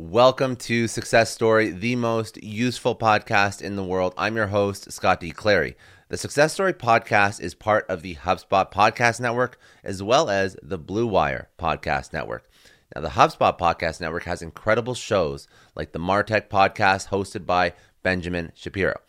Welcome to Success Story, the most useful podcast in the world. I'm your host, Scott D. Clary. The Success Story podcast is part of the HubSpot Podcast Network as well as the Blue Wire Podcast Network. Now, the HubSpot Podcast Network has incredible shows like the Martech Podcast hosted by Benjamin Shapiro.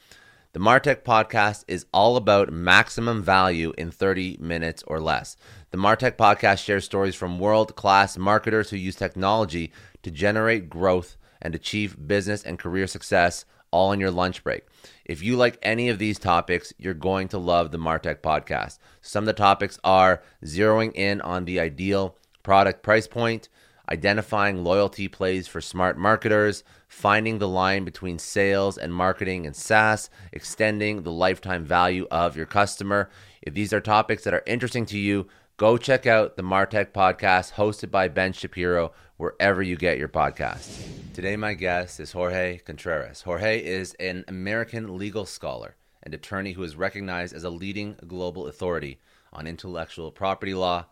The Martech podcast is all about maximum value in 30 minutes or less. The Martech podcast shares stories from world class marketers who use technology to generate growth and achieve business and career success all in your lunch break. If you like any of these topics, you're going to love the Martech podcast. Some of the topics are zeroing in on the ideal product price point, identifying loyalty plays for smart marketers, finding the line between sales and marketing and SaaS, extending the lifetime value of your customer. If these are topics that are interesting to you, go check out the Martech podcast hosted by Ben Shapiro wherever you get your podcasts. Today, my guest is Jorge Contreras. Jorge is an American legal scholar and attorney who is recognized as a leading global authority on intellectual property law,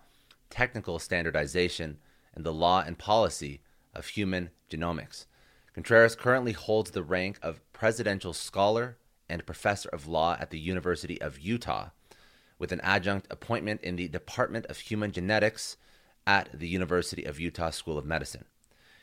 technical standardization, and the law and policy of human genomics. Contreras currently holds the rank of presidential scholar and professor of law at the University of Utah, with an adjunct appointment in the Department of Human Genetics at the University of Utah School of Medicine.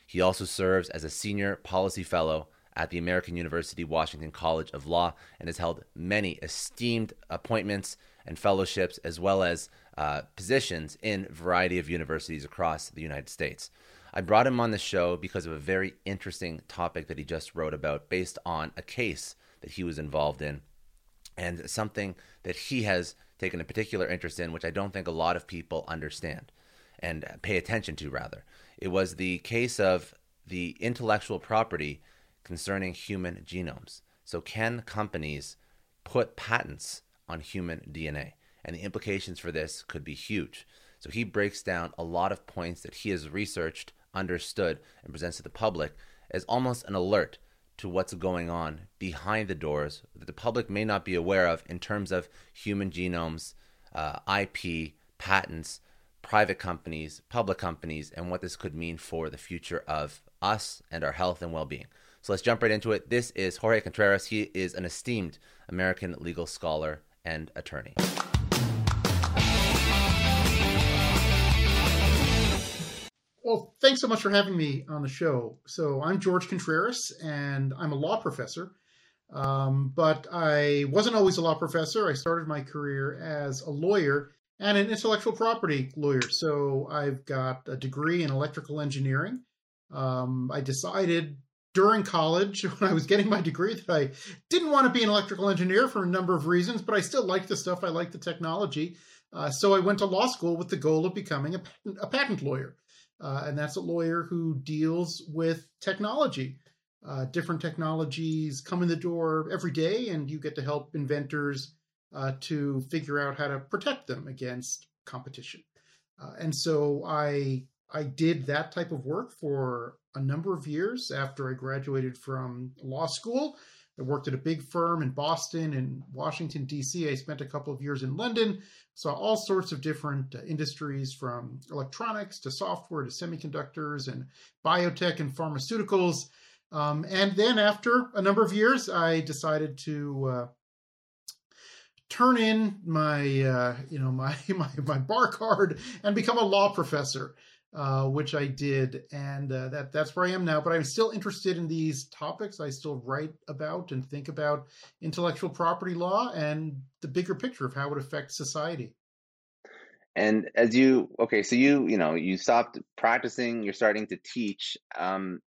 He also serves as a senior policy fellow at the American University Washington College of Law and has held many esteemed appointments and fellowships as well as uh, positions in a variety of universities across the United States. I brought him on the show because of a very interesting topic that he just wrote about based on a case that he was involved in and something that he has taken a particular interest in, which I don't think a lot of people understand and pay attention to, rather. It was the case of the intellectual property concerning human genomes. So, can companies put patents on human DNA? And the implications for this could be huge. So, he breaks down a lot of points that he has researched, understood, and presents to the public as almost an alert to what's going on behind the doors that the public may not be aware of in terms of human genomes, uh, IP, patents, private companies, public companies, and what this could mean for the future of us and our health and well being. So let's jump right into it. This is Jorge Contreras. He is an esteemed American legal scholar and attorney. Well, thanks so much for having me on the show. So, I'm George Contreras, and I'm a law professor. Um, but I wasn't always a law professor. I started my career as a lawyer and an intellectual property lawyer. So I've got a degree in electrical engineering. Um, I decided during college, when I was getting my degree, that I didn't want to be an electrical engineer for a number of reasons, but I still liked the stuff. I liked the technology. Uh, so I went to law school with the goal of becoming a patent, a patent lawyer. Uh, and that's a lawyer who deals with technology. Uh, different technologies come in the door every day, and you get to help inventors uh, to figure out how to protect them against competition. Uh, and so I I did that type of work for a number of years after I graduated from law school. I worked at a big firm in Boston and Washington, D.C. I spent a couple of years in London, saw all sorts of different uh, industries from electronics to software to semiconductors and biotech and pharmaceuticals. Um, and then after a number of years, I decided to uh, turn in my uh, you know my, my my bar card and become a law professor. uh, which I did, and uh, that that's where I am now. But I'm still interested in these topics. I still write about and think about intellectual property law and the bigger picture of how it affects society. And as you okay, so you you know you stopped practicing. You're starting to teach. Um,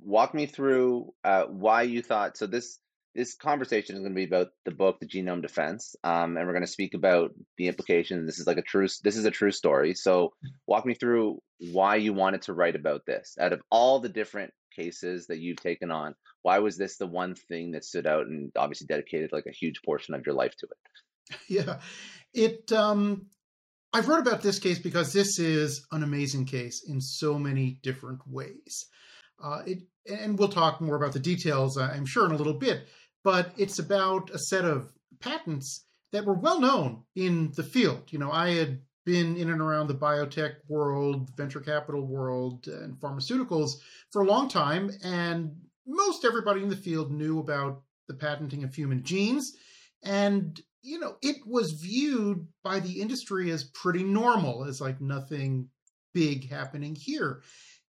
walk me through uh, why you thought so. This this conversation is going to be about the book, The Genome Defense, um, and we're going to speak about the implications. This is like a true. This is a true story. So, walk me through why you wanted to write about this. Out of all the different cases that you've taken on, why was this the one thing that stood out and obviously dedicated like a huge portion of your life to it? Yeah, it. Um, I wrote about this case because this is an amazing case in so many different ways. Uh, it, and we'll talk more about the details, I'm sure, in a little bit but it's about a set of patents that were well known in the field. You know, I had been in and around the biotech world, venture capital world, and pharmaceuticals for a long time, and most everybody in the field knew about the patenting of human genes. And, you know, it was viewed by the industry as pretty normal, as like nothing big happening here.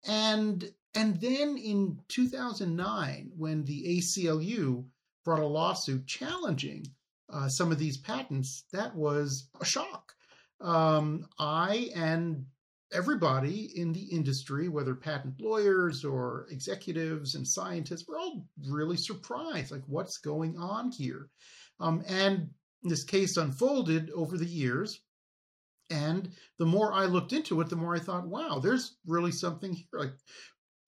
And and then in 2009, when the ACLU brought a lawsuit challenging uh, some of these patents, that was a shock. Um, I and everybody in the industry, whether patent lawyers or executives and scientists, were all really surprised. Like, what's going on here? Um, and this case unfolded over the years. And the more I looked into it, the more I thought, wow, there's really something here. Like,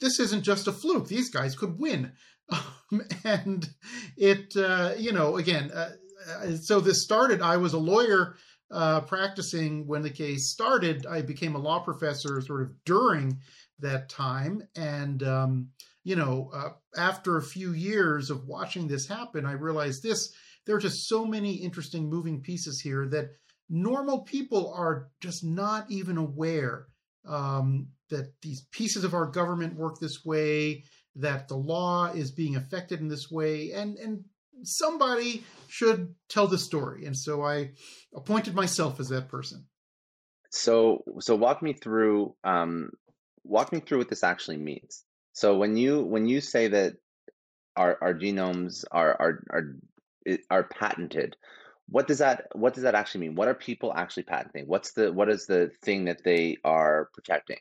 this isn't just a fluke. These guys could win. Um, and it, uh, you know, again, uh, uh, so this started. I was a lawyer uh, practicing when the case started. I became a law professor sort of during that time. And, um, you know, uh, after a few years of watching this happen, I realized this there are just so many interesting moving pieces here that normal people are just not even aware um, that these pieces of our government work this way, that the law is being affected in this way, and and somebody should tell the story. And so I appointed myself as that person. So so walk me through um, walk me through what this actually means. So when you when you say that our our genomes are are are are patented, what does that what does that actually mean? What are people actually patenting? What's the what is the thing that they are protecting?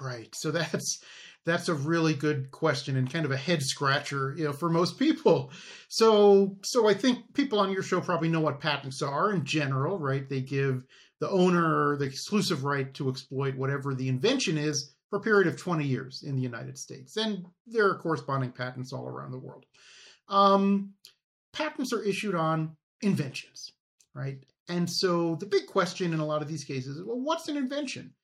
Right. So that's that's a really good question and kind of a head scratcher, you know, for most people. So so I think people on your show probably know what patents are in general, right? They give the owner the exclusive right to exploit whatever the invention is for a period of 20 years in the United States. And there are corresponding patents all around the world. Um, patents are issued on inventions, right? And so the big question in a lot of these cases is well, what's an invention?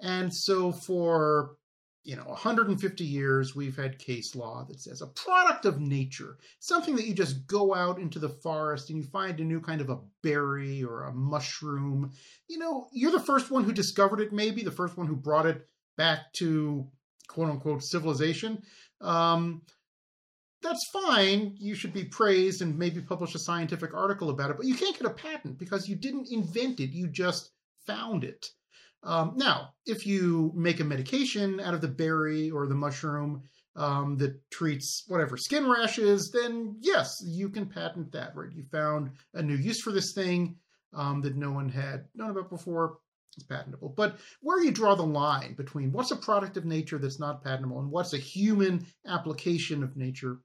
And so for you know 150 years we've had case law that says a product of nature something that you just go out into the forest and you find a new kind of a berry or a mushroom you know you're the first one who discovered it maybe the first one who brought it back to quote unquote civilization um, that's fine. You should be praised and maybe publish a scientific article about it, but you can't get a patent because you didn't invent it. You just found it. Um, now, if you make a medication out of the berry or the mushroom um, that treats whatever skin rashes, then yes, you can patent that, right? You found a new use for this thing um, that no one had known about before. It's patentable. But where you draw the line between what's a product of nature that's not patentable and what's a human application of nature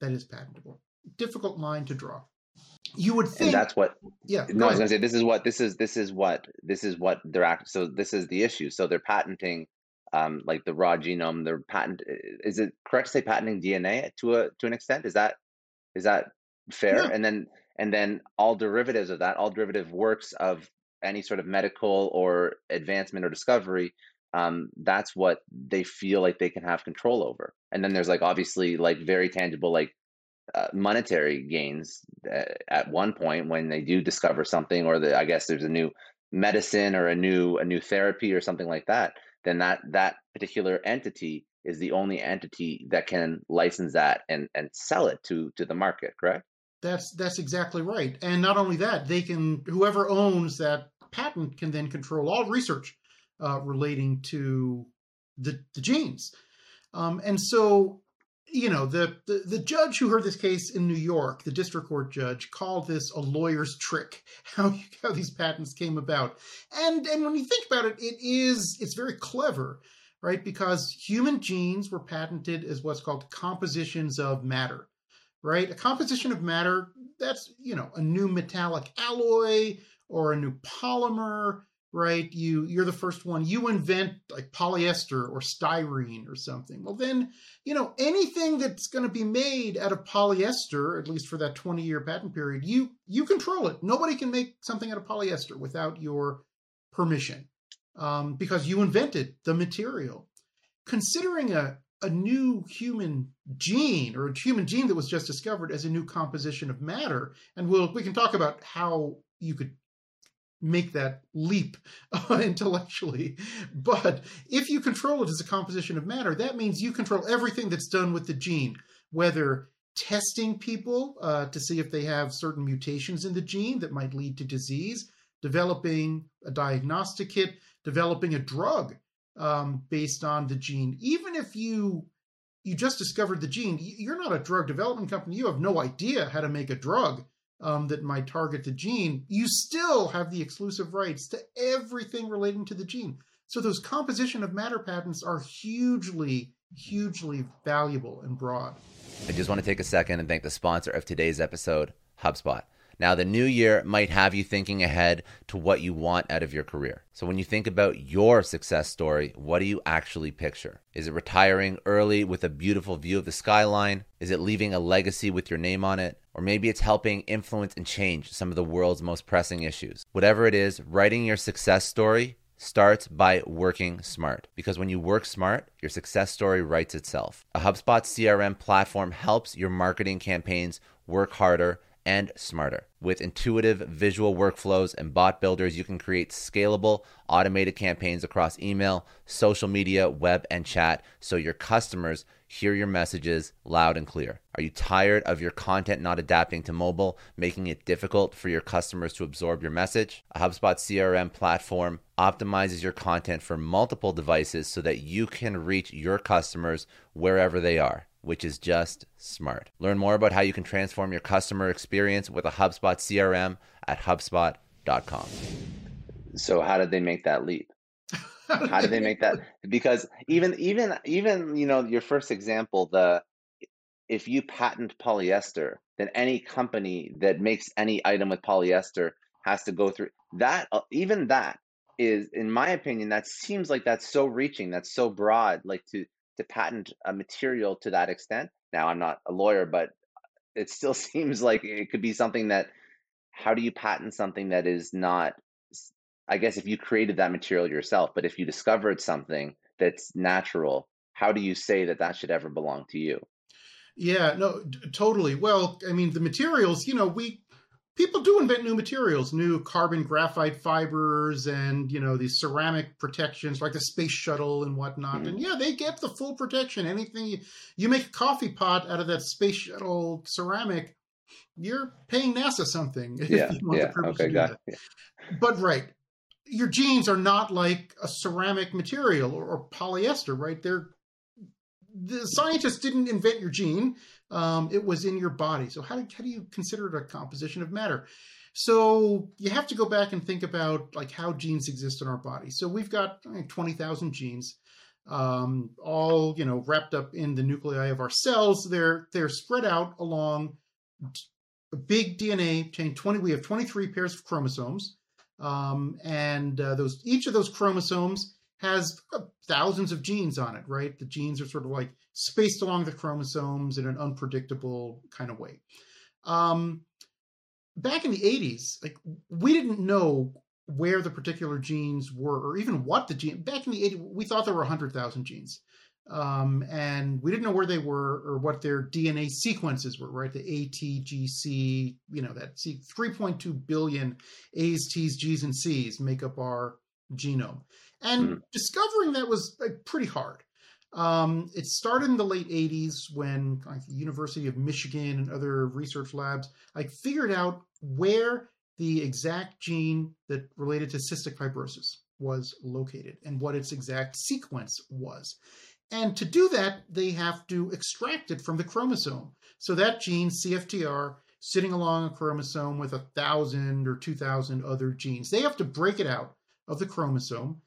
that is patentable? Difficult line to draw you would think and that's what yeah no i was gonna say this is what this is this is what this is what they're act so this is the issue. So they're patenting um like the raw genome they're patent is it correct to say patenting dna to a to an extent? Is that is that fair? Yeah. and then and then all derivatives of that all derivative works of any sort of medical or advancement or discovery um, that's what they feel like they can have control over. And then there's like obviously like very tangible like uh, monetary gains uh, at one point when they do discover something or the, I guess there's a new medicine or a new a new therapy or something like that then that that particular entity is the only entity that can license that and and sell it to to the market correct that's that's exactly right and not only that they can whoever owns that patent can then control all research uh, relating to the, the genes. Um, and so, you know, the, the, the judge who heard this case in New York, the district court judge, called this a lawyer's trick. How how these patents came about, and and when you think about it, it is it's very clever, right? Because human genes were patented as what's called compositions of matter, right? A composition of matter that's you know a new metallic alloy or a new polymer right? You you're the first one. You invent like polyester or styrene or something. Well, then you know anything that's going to be made out of polyester, at least for that 20 year patent period, you you control it. Nobody can make something out of polyester without your permission um, because you invented the material. Considering a a new human gene or a human gene that was just discovered as a new composition of matter and we'll we can talk about how you could make that leap uh, intellectually. But if you control it as a composition of matter, that means you control everything that's done with the gene, whether testing people uh, to see if they have certain mutations in the gene that might lead to disease, developing a diagnostic kit, developing a drug um, based on the gene. Even if you you just discovered the gene, you're not a drug development company. You have no idea how to make a drug um, that might target the gene, you still have the exclusive rights to everything relating to the gene. So those composition of matter patents are hugely, hugely valuable and broad. I just want to take a second and thank the sponsor of today's episode, HubSpot. Now, the new year might have you thinking ahead to what you want out of your career. So, when you think about your success story, what do you actually picture? Is it retiring early with a beautiful view of the skyline? Is it leaving a legacy with your name on it? Or maybe it's helping influence and change some of the world's most pressing issues. Whatever it is, writing your success story starts by working smart. Because when you work smart, your success story writes itself. A HubSpot CRM platform helps your marketing campaigns work harder and smarter. With intuitive visual workflows and bot builders, you can create scalable, automated campaigns across email, social media, web, and chat so your customers hear your messages loud and clear. Are you tired of your content not adapting to mobile, making it difficult for your customers to absorb your message? A HubSpot CRM platform optimizes your content for multiple devices so that you can reach your customers wherever they are which is just smart. Learn more about how you can transform your customer experience with a HubSpot CRM at HubSpot.com. So, how did they make that leap? how did they make that? Because even, even, even, you know, your first example, the if you patent polyester, then any company that makes any item with polyester has to go through that. Uh, even that is, in my opinion, that seems like that's so reaching, that's so broad, like to to patent a material to that extent. Now, I'm not a lawyer, but it still seems like it could be something that how do you patent something that is not I guess if you created that material yourself, but if you discovered something that's natural, how do you say that that should ever belong to you? Yeah, no, totally. Well, I mean, the materials, you know, we people do invent new materials, new carbon graphite fibers, and you know these ceramic protections like the space shuttle and whatnot. Mm-hmm. And yeah, they get the full protection. Anything you, you make a coffee pot out of that space shuttle ceramic, you're paying NASA something. Yeah, yeah, okay, got it. But right, your genes are not like a ceramic material or, or polyester, right? They're the scientists didn't invent your gene. Um, it was in your body. So how do, how do you consider it a composition of matter? So you have to go back and think about like how genes exist in our body. So we've got I mean, 20,000 genes, um, all, you know, wrapped up in the nuclei of our cells. They're, they're spread out along a big DNA chain. 20, we have 23 pairs of chromosomes. Um, and uh, those, each of those chromosomes has thousands of genes on it, right? The genes are sort of like spaced along the chromosomes in an unpredictable kind of way. Um, back in the 80s, like we didn't know where the particular genes were or even what the gene back in the 80s we thought there were 100,000 genes. Um, and we didn't know where they were or what their DNA sequences were, right? The A, T, G, C, you know, that C, 3.2 billion A's, T's, G's, and C's make up our genome. And mm. discovering that was like, pretty hard. Um, it started in the late 80s when like, the University of Michigan and other research labs like figured out where the exact gene that related to cystic fibrosis was located and what its exact sequence was. And to do that, they have to extract it from the chromosome. So that gene, CFTR, sitting along a chromosome with a thousand or two thousand other genes, they have to break it out of the chromosome,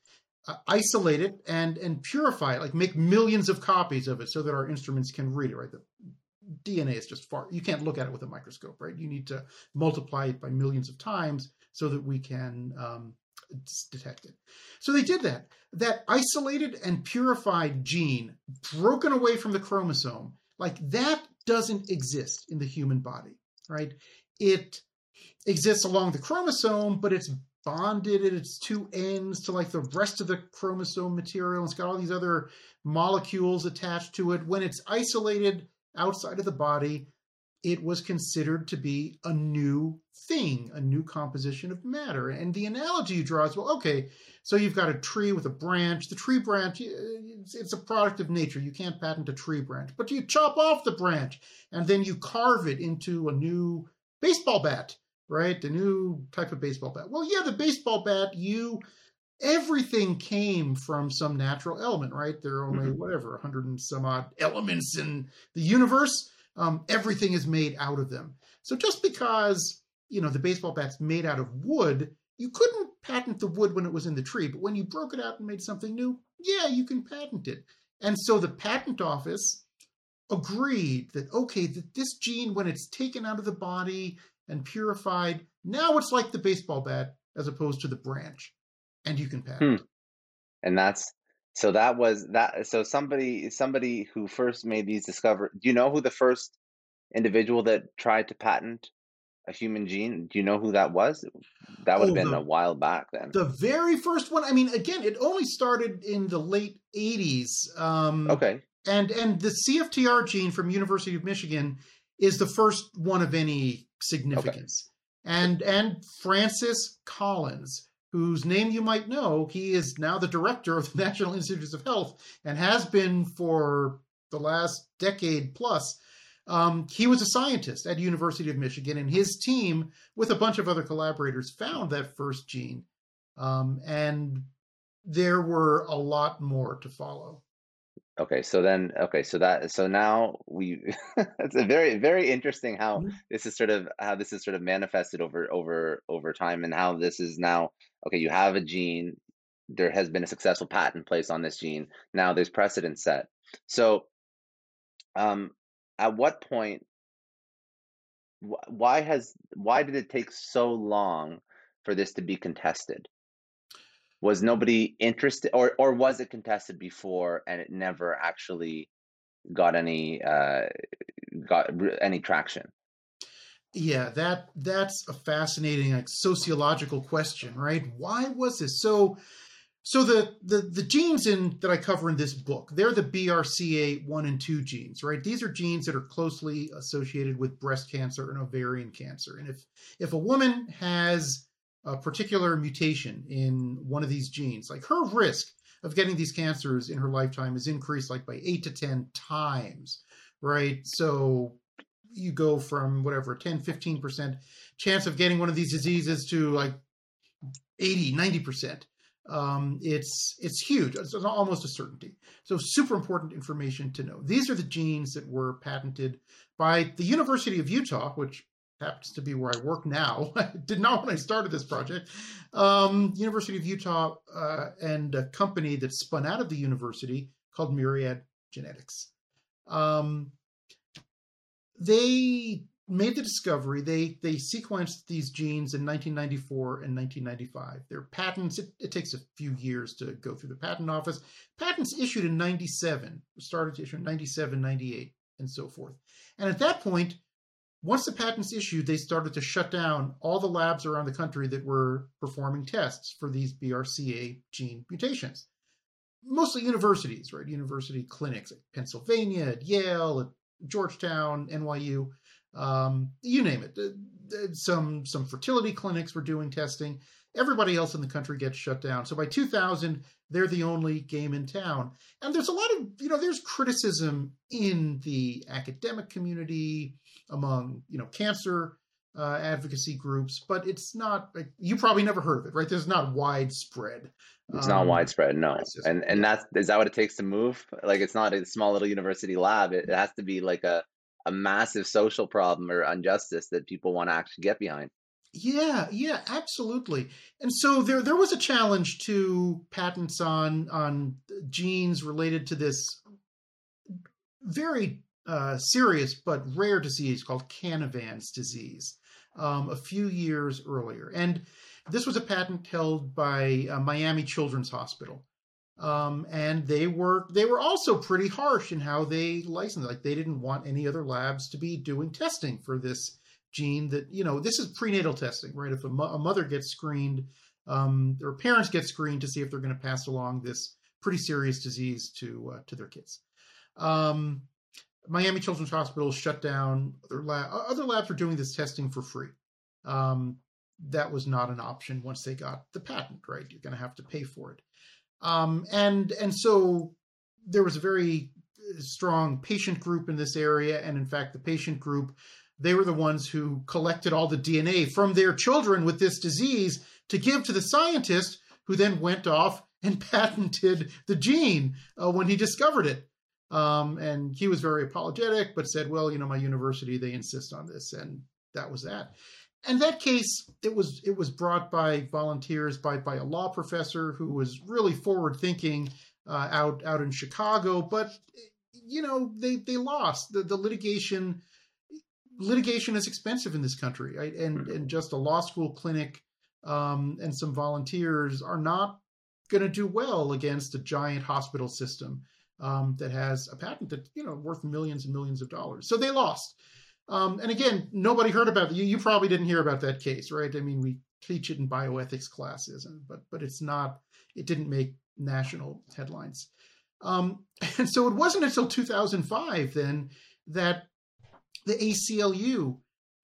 uh, isolate it, and and purify it, like make millions of copies of it, so that our instruments can read it. Right, the DNA is just far. You can't look at it with a microscope, right? You need to multiply it by millions of times so that we can um, detect it. So they did that. That isolated and purified gene, broken away from the chromosome, like that doesn't exist in the human body, right? It exists along the chromosome, but it's bonded at its two ends to like the rest of the chromosome material. It's got all these other molecules attached to it. When it's isolated outside of the body, it was considered to be a new thing, a new composition of matter. And the analogy you draw is well, okay, so you've got a tree with a branch. The tree branch, it's a product of nature. You can't patent a tree branch, but you chop off the branch and then you carve it into a new baseball bat, right? The new type of baseball bat. Well, yeah, the baseball bat, you everything came from some natural element, right? There are only mm-hmm. whatever, 100 and some odd elements in the universe um, everything is made out of them. So just because you know the baseball bat's made out of wood, you couldn't patent the wood when it was in the tree. But when you broke it out and made something new, yeah, you can patent it. And so the patent office agreed that okay, that this gene, when it's taken out of the body and purified, now it's like the baseball bat as opposed to the branch, and you can patent. Hmm. And that's so that was that. So somebody somebody who first made these discover. Do you know who the first individual that tried to patent a human gene? Do you know who that was? That would have oh, been the, a while back then. The very first one. I mean, again, it only started in the late '80s. Um, okay. And and the CFTR gene from University of Michigan is the first one of any significance. Okay. And and Francis Collins whose name you might know. He is now the director of the National Institutes of Health and has been for the last decade plus. Um, he was a scientist at University of Michigan, and his team, with a bunch of other collaborators, found that first gene. Um, and there were a lot more to follow. Okay, so then okay, so that so now we it's a very very interesting how mm-hmm. this is sort of how this is sort of manifested over over over time and how this is now okay, you have a gene, there has been a successful patent placed on this gene. Now there's precedent set. So um at what point why has why did it take so long for this to be contested? Was nobody interested or or was it contested before and it never actually got any uh got any traction? Yeah that that's a fascinating like sociological question right? Why was this? So so the the the genes in that i cover in this book they're the brca1 and 2 genes right? These are genes that are closely associated with breast cancer and ovarian cancer. And if if a woman has a particular mutation in one of these genes, like her risk of getting these cancers in her lifetime is increased like by eight to 10 times, right? So you go from whatever, 10, 15% chance of getting one of these diseases to like 80, 90%. Um, it's it's huge. It's almost a certainty. So super important information to know. These are the genes that were patented by the University of Utah, which happens to be where I work now. I did not when I started this project. Um, university of Utah uh, and a company that spun out of the university called Myriad Genetics. Um, they made the discovery. They they sequenced these genes in 1994 and 1995. Their patents. It, it takes a few years to go through the patent office. Patents issued in 97 started to issue in 97, 98, and so forth. And at that point, once the patents issued, they started to shut down all the labs around the country that were performing tests for these BRCA gene mutations. Mostly universities, right? University clinics at Pennsylvania, at Yale, at Georgetown, NYU, um, you name it. Some some fertility clinics were doing testing. Everybody else in the country gets shut down. So by 2000, they're the only game in town. And there's a lot of, you know, there's criticism in the academic community, among, you know, cancer uh, advocacy groups, but it's not like you probably never heard of it, right? There's not widespread. It's um, not widespread, no. Just, and and that's is that what it takes to move? Like it's not a small little university lab. It, it has to be like a a massive social problem or injustice that people want to actually get behind. Yeah, yeah, absolutely. And so there there was a challenge to patents on on genes related to this very uh, serious but rare disease called Canavan's disease um, a few years earlier. And this was a patent held by uh, Miami Children's Hospital. Um, and they were they were also pretty harsh in how they licensed. Like they didn't want any other labs to be doing testing for this gene. That you know this is prenatal testing, right? If a, mo- a mother gets screened, um, or parents get screened to see if they're going to pass along this pretty serious disease to uh, to their kids. Um, Miami Children's Hospital shut down. Other, lab, other labs were doing this testing for free. Um, that was not an option once they got the patent, right? You're going to have to pay for it. Um, and and so there was a very strong patient group in this area, and in fact, the patient group they were the ones who collected all the DNA from their children with this disease to give to the scientist, who then went off and patented the gene uh, when he discovered it. Um, and he was very apologetic, but said, "Well, you know, my university they insist on this," and that was that. And that case, it was it was brought by volunteers by by a law professor who was really forward thinking uh, out out in Chicago, but you know they they lost the the litigation. Litigation is expensive in this country, right? and mm-hmm. and just a law school clinic um, and some volunteers are not going to do well against a giant hospital system um, that has a patent that you know worth millions and millions of dollars. So they lost. Um, and again, nobody heard about it. You, you probably didn't hear about that case, right? I mean, we teach it in bioethics classes, and, but but it's not. It didn't make national headlines. Um, and so it wasn't until 2005 then that the ACLU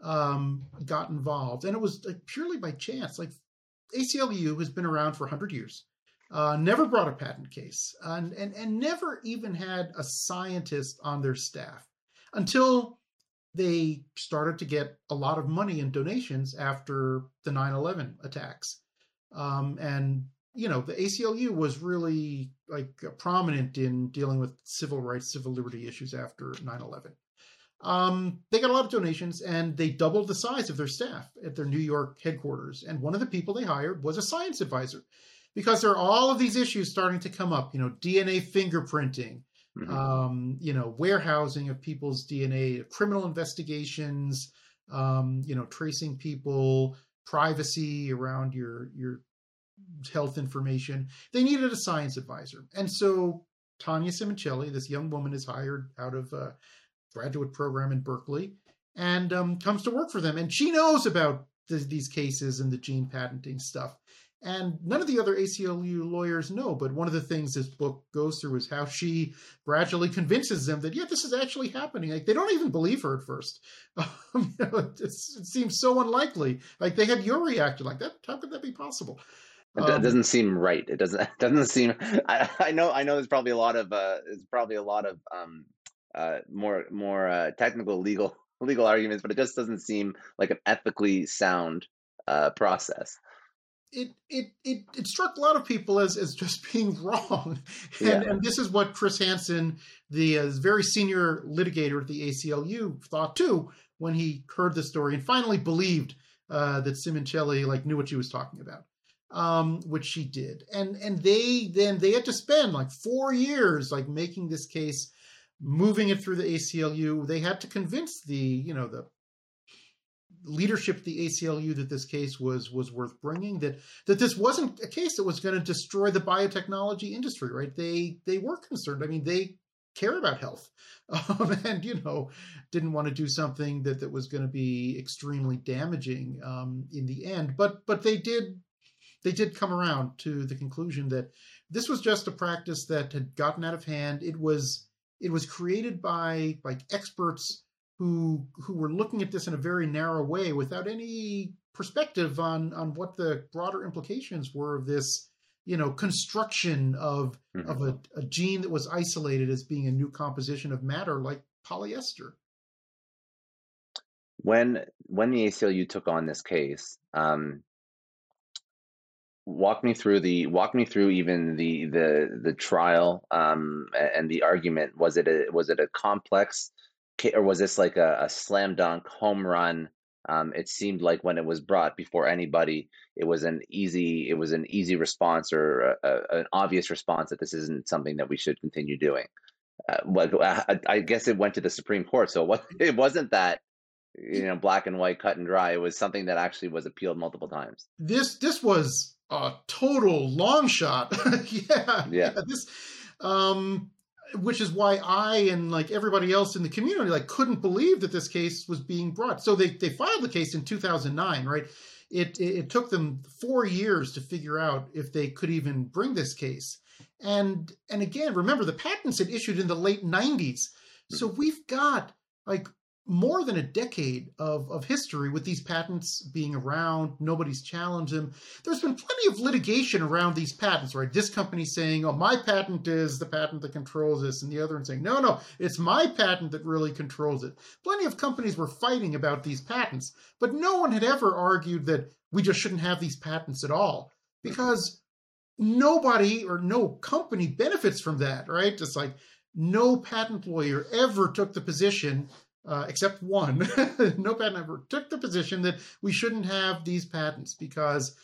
um, got involved, and it was like purely by chance. Like ACLU has been around for 100 years uh, never brought a patent case, and, and, and never even had a scientist on their staff until they started to get a lot of money and donations after the 9 11 attacks. Um, and, you know, the ACLU was really like prominent in dealing with civil rights, civil liberty issues after 9 11. Um, they got a lot of donations and they doubled the size of their staff at their New York headquarters. And one of the people they hired was a science advisor because there are all of these issues starting to come up. You know, DNA fingerprinting, mm-hmm. um, you know, warehousing of people's DNA, criminal investigations, um, you know, tracing people, privacy around your your health information. They needed a science advisor, and so Tania Simoncelli, this young woman, is hired out of a graduate program in Berkeley and um, comes to work for them, and she knows about these cases and the gene patenting stuff. And none of the other ACLU lawyers know, but one of the things this book goes through is how she gradually convinces them that, yeah, this is actually happening. Like they don't even believe her at first. Um, you know, it, it, seems so unlikely. Like they had your reaction like that. How could that be possible? It um, doesn't seem right. It doesn't. It doesn't seem. I, I know. I know. There's probably a lot of. Uh, there's probably a lot of um, uh, more more uh, technical legal legal arguments, but it just doesn't seem like an ethically sound uh, process. It, it it it struck a lot of people as as just being wrong, and, yeah. and this is what Chris Hansen, the uh, very senior litigator at the ACLU, thought too when he heard the story and finally believed uh, that Simoncelli like knew what she was talking about, um, which she did, and and they then they had to spend like four years like making this case, moving it through the ACLU. They had to convince the you know the leadership the ACLU that this case was was worth bringing that that this wasn't a case that was going to destroy the biotechnology industry right? They they were concerned. I mean they care about health um, and you know didn't want to do something that that was going to be extremely damaging um, in the end. But but they did they did come around to the conclusion that this was just a practice that had gotten out of hand. It was it was created by by experts who who were looking at this in a very narrow way without any perspective on on what the broader implications were of this you know construction of mm-hmm. of a, a gene that was isolated as being a new composition of matter like polyester when when the ACLU took on this case, um, walk me through the walk me through even the the the trial um, and the argument. Was it a was it a complex, or was this like a, a slam dunk home run? Um, it seemed like when it was brought before anybody, it was an easy it was an easy response or a, a, an obvious response that this isn't something that we should continue doing. Uh, like I, I guess it went to the Supreme Court, so what it wasn't that you know black and white cut and dry it was something that actually was appealed multiple times this this was a total long shot. Yeah yeah. this um which is why i and like everybody else in the community like couldn't believe that this case was being brought. So they they filed the case in 2009 right? It it, it took them 4 years to figure out if they could even bring this case. And and again remember the patents had issued in the late 90s so hmm. we've got like more than a decade of, of history with these patents being around. Nobody's challenged them. There's been plenty of litigation around these patents, right? This company saying, oh, my patent is the patent that controls this, and the other one saying, no, no, it's my patent that really controls it. Plenty of companies were fighting about these patents, but no one had ever argued that we just shouldn't have these patents at all because nobody or no company benefits from that, right? It's like no patent lawyer ever took the position uh, except one, no patent ever took the position that we shouldn't have these patents because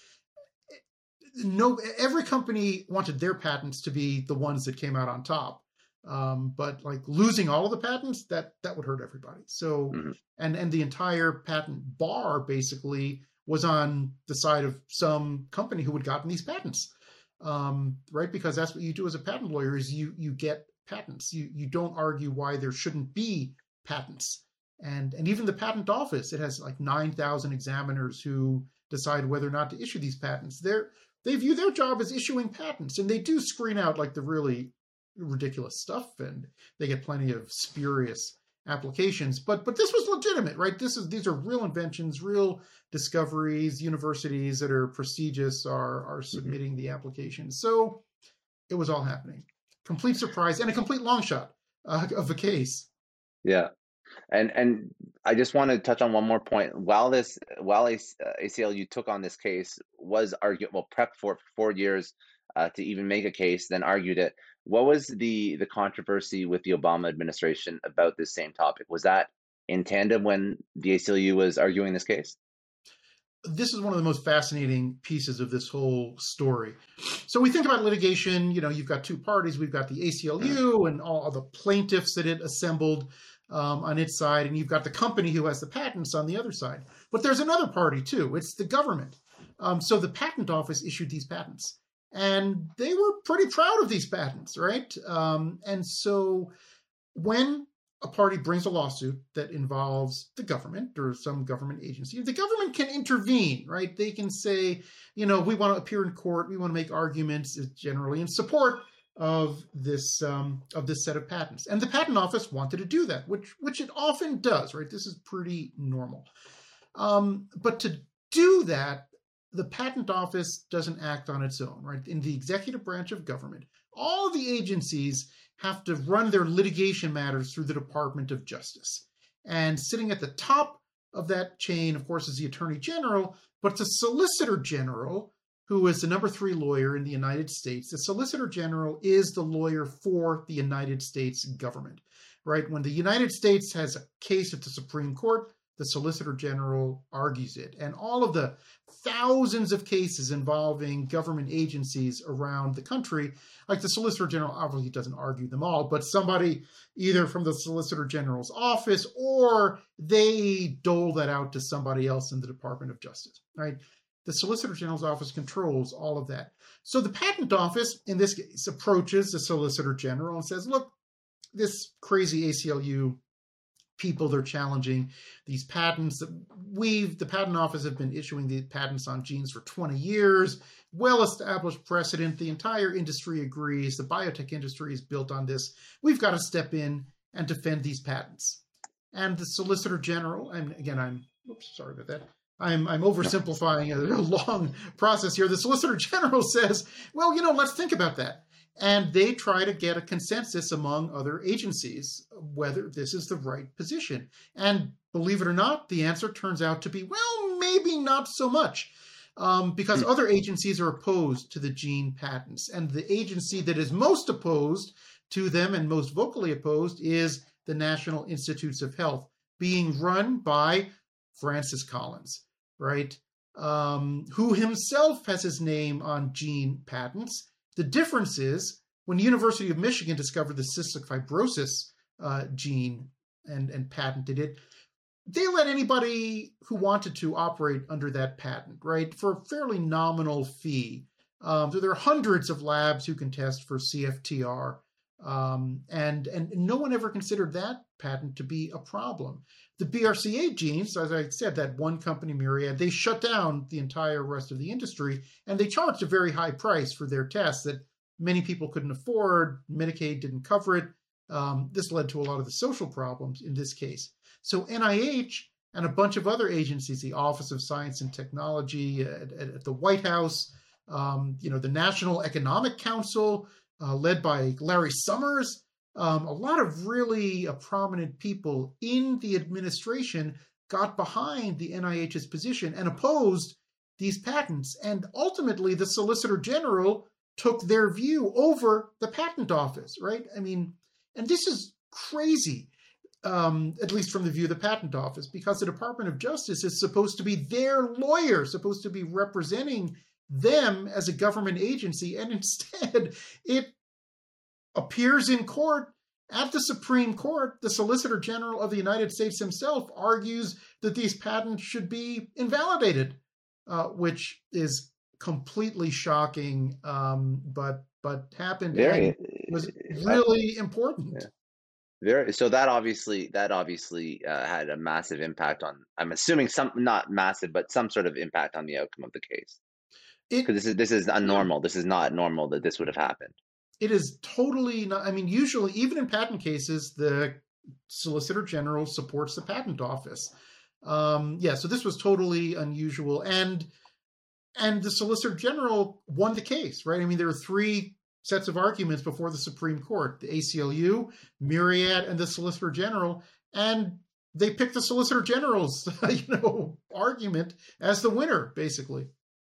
no every company wanted their patents to be the ones that came out on top. Um, but like losing all of the patents, that that would hurt everybody. So mm-hmm. and and the entire patent bar basically was on the side of some company who had gotten these patents. Um, right? Because that's what you do as a patent lawyer is you you get patents. You you don't argue why there shouldn't be patents. And, and even the patent office, it has like 9,000 examiners who decide whether or not to issue these patents. They're, they view their job as issuing patents, and they do screen out like the really ridiculous stuff, and they get plenty of spurious applications. But but this was legitimate, right? This is these are real inventions, real discoveries. Universities that are prestigious are are mm-hmm. submitting the applications. So it was all happening. Complete surprise and a complete long shot uh, of a case. Yeah. And and I just want to touch on one more point. While this while ACLU uh, took on this case, was argued well prepped for four years uh, to even make a case, then argued it. What was the the controversy with the Obama administration about this same topic? Was that in tandem when the ACLU was arguing this case? this is one of the most fascinating pieces of this whole story. So we think about litigation, you know, you've got two parties. We've got the ACLU and all, the plaintiffs that it assembled um, on its side, and you've got the company who has the patents on the other side. But there's another party too. It's the government. Um, so the patent office issued these patents, and they were pretty proud of these patents, right? Um, and so when a party brings a lawsuit that involves the government or some government agency, the government can intervene, right? They can say, you know, we want to appear in court, we want to make arguments generally in support of this um, of this set of patents. And the patent office wanted to do that, which which it often does, right? This is pretty normal. Um, but to do that, the patent office doesn't act on its own, right? In the executive branch of government, all the agencies have to run their litigation matters through the Department of Justice. And sitting at the top of that chain, of course, is the Attorney General, but the Solicitor General who is the number three lawyer in the United States. The Solicitor General is the lawyer for the United States government, right? When the United States has a case at the Supreme Court, the Solicitor General argues it. And all of the thousands of cases involving government agencies around the country, like the Solicitor General obviously doesn't argue them all, but somebody either from the Solicitor General's office or they dole that out to somebody else in the Department of Justice, right? The Solicitor General's office controls all of that. So the patent office, in this case, approaches the Solicitor General and says, look, this crazy ACLU people they're challenging these patents. That we've the patent office have been issuing the patents on genes for 20 years well established precedent. The entire industry agrees the biotech industry is built on this. We've got to step in and defend these patents. And the solicitor general and again i'm oops sorry about that I'm, I'm oversimplifying a long process here. The Solicitor General says, well, you know, let's think about that. and they try to get a consensus among other agencies whether this is the right position. And believe it or not, the answer turns out to be well, maybe not so much. Um, because hmm. other agencies are opposed to the gene patents. And the agency that is most opposed to them and most vocally opposed is the National Institutes of Health, being run by Francis Collins, right? Um, who himself has his name on gene patents. The difference is when the University of Michigan discovered the cystic fibrosis uh, gene and, and patented it, they let anybody who wanted to operate under that patent, right, for a fairly nominal fee. Um, so there are hundreds of labs who can test for CFTR, um, and and no one ever considered that patent to be a problem. The BRCA genes, as I said, that one company, Myriad, they shut down the entire rest of the industry, and they charged a very high price for their tests that many people couldn't afford. Medicaid didn't cover it. Um, this led to a lot of the social problems in this case. So NIH and a bunch of other agencies, the Office of Science and Technology at, at, at the White House, um, you know, the National Economic Council, uh, led by Larry Summers, um, a lot of really uh, prominent people in the administration got behind the NIH's position and opposed these patents. And ultimately, the Solicitor General took their view over the patent office, right? I mean, and this is crazy um, at least from the view of the patent office, because the Department of Justice is supposed to be their lawyer, supposed to be representing them as a government agency, and instead it appears in court at the Supreme Court. The Solicitor General of the United States himself argues that these patents should be invalidated, uh, which is completely shocking, um, but but happened Very, and was really important. Yeah. Very so that obviously that obviously uh, had a massive impact on. I'm assuming some not massive, but some sort of impact on the outcome of the case. Because this is this is unnormal. This is not normal that this would have happened. It is totally not. I mean, usually, even in patent cases, the Solicitor General supports the patent office. Um, yeah, so this was totally unusual, and and the Solicitor General won the case, right? I mean, there were three sets of arguments before the Supreme Court the ACLU, Myriad, and the Solicitor General. And they picked the Solicitor General's you know, argument as the winner, basically.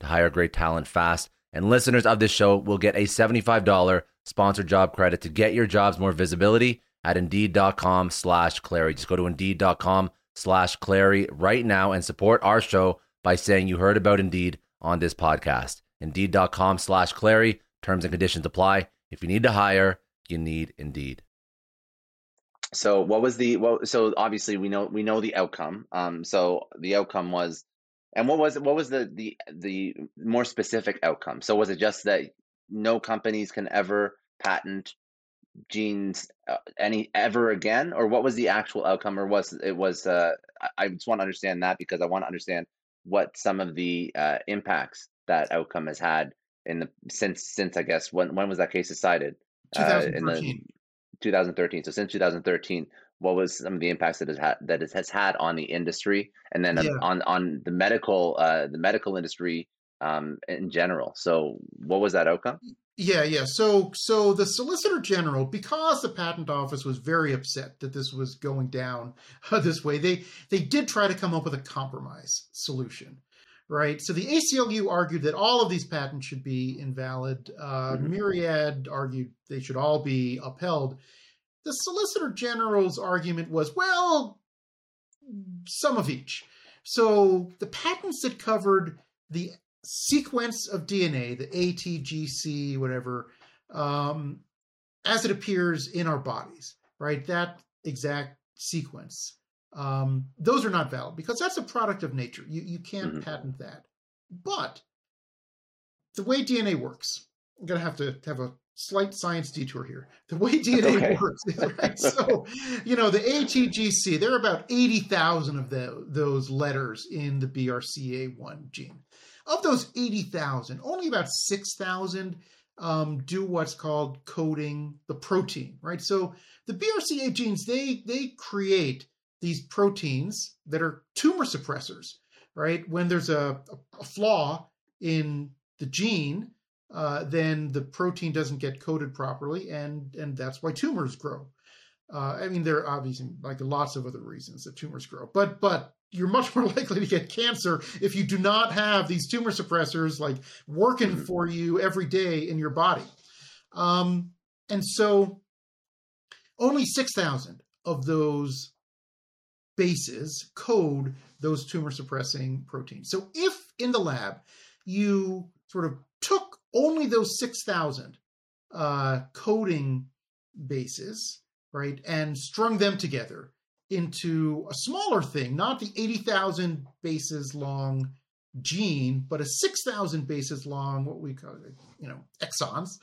to hire great talent fast. And listeners of this show will get a $75 sponsored job credit to get your jobs more visibility at indeed.com slash Clary. Just go to indeed.com slash Clary right now and support our show by saying you heard about Indeed on this podcast. Indeed.com slash Clary. Terms and conditions apply. If you need to hire, you need Indeed. So what was the well? So obviously we know we know the outcome. Um, so the outcome was and what was what was the the the more specific outcome? So was it just that no companies can ever patent genes uh, any ever again, or what was the actual outcome? Or was it was? Uh, I just want to understand that because I want to understand what some of the uh, impacts that outcome has had in the since since I guess when when was that case decided? Uh, 2013. 2013. So since 2013, what was some of the impacts that it, had, that it has had on the industry, and then yeah. on on the medical uh, the medical industry um, in general. So what was that outcome? Yeah, yeah. So so the Solicitor General, because the Patent Office was very upset that this was going down uh, this way, they they did try to come up with a compromise solution right? So the ACLU argued that all of these patents should be invalid. Uh, mm-hmm. Myriad argued they should all be upheld. The Solicitor General's argument was, well, some of each. So the patents that covered the sequence of DNA, the ATGC, whatever, um, as it appears in our bodies, right? That exact sequence um, those are not valid because that's a product of nature. You, you can't mm-hmm. patent that. But the way DNA works, I'm going to have to have a slight science detour here. The way DNA okay. works, right? so, you know, the ATGC, there are about 80,000 of the, those letters in the BRCA1 gene. Of those 80,000, only about 6,000 um, do what's called coding the protein, right? So the BRCA genes, they they create these proteins that are tumor suppressors, right? When there's a, a flaw in the gene, uh, then the protein doesn't get coded properly, and and that's why tumors grow. Uh, I mean, there are obviously like lots of other reasons that tumors grow, but but you're much more likely to get cancer if you do not have these tumor suppressors like working mm-hmm. for you every day in your body. Um, and so, only six thousand of those bases code those tumor suppressing proteins. So if in the lab you sort of only those 6,000 uh, coding bases, right, and strung them together into a smaller thing, not the 80,000 bases long gene, but a 6,000 bases long, what we call, you know, exons,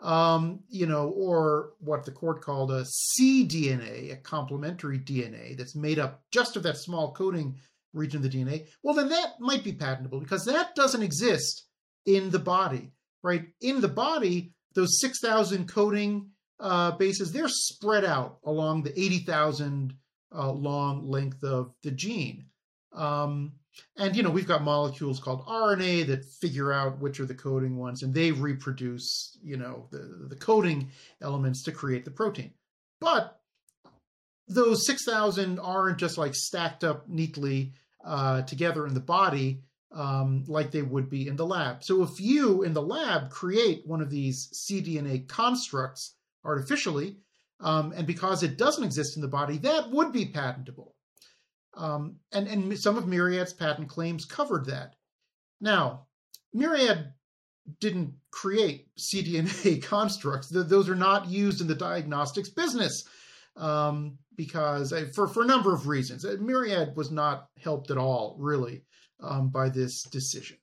um, you know, or what the court called a cDNA, a complementary DNA that's made up just of that small coding region of the DNA, well, then that might be patentable because that doesn't exist in the body, right? In the body, those 6,000 coding uh, bases, they're spread out along the 80,000 uh, long length of the gene. Um, and you know we've got molecules called RNA that figure out which are the coding ones, and they reproduce you know the the coding elements to create the protein. But those six thousand aren't just like stacked up neatly uh, together in the body um, like they would be in the lab. So if you in the lab create one of these cDNA constructs artificially, um, and because it doesn't exist in the body, that would be patentable. Um, and, and some of Myriad's patent claims covered that. Now, Myriad didn't create cDNA constructs. those are not used in the diagnostics business um, because uh, for, for a number of reasons. Uh, Myriad was not helped at all, really, um, by this decision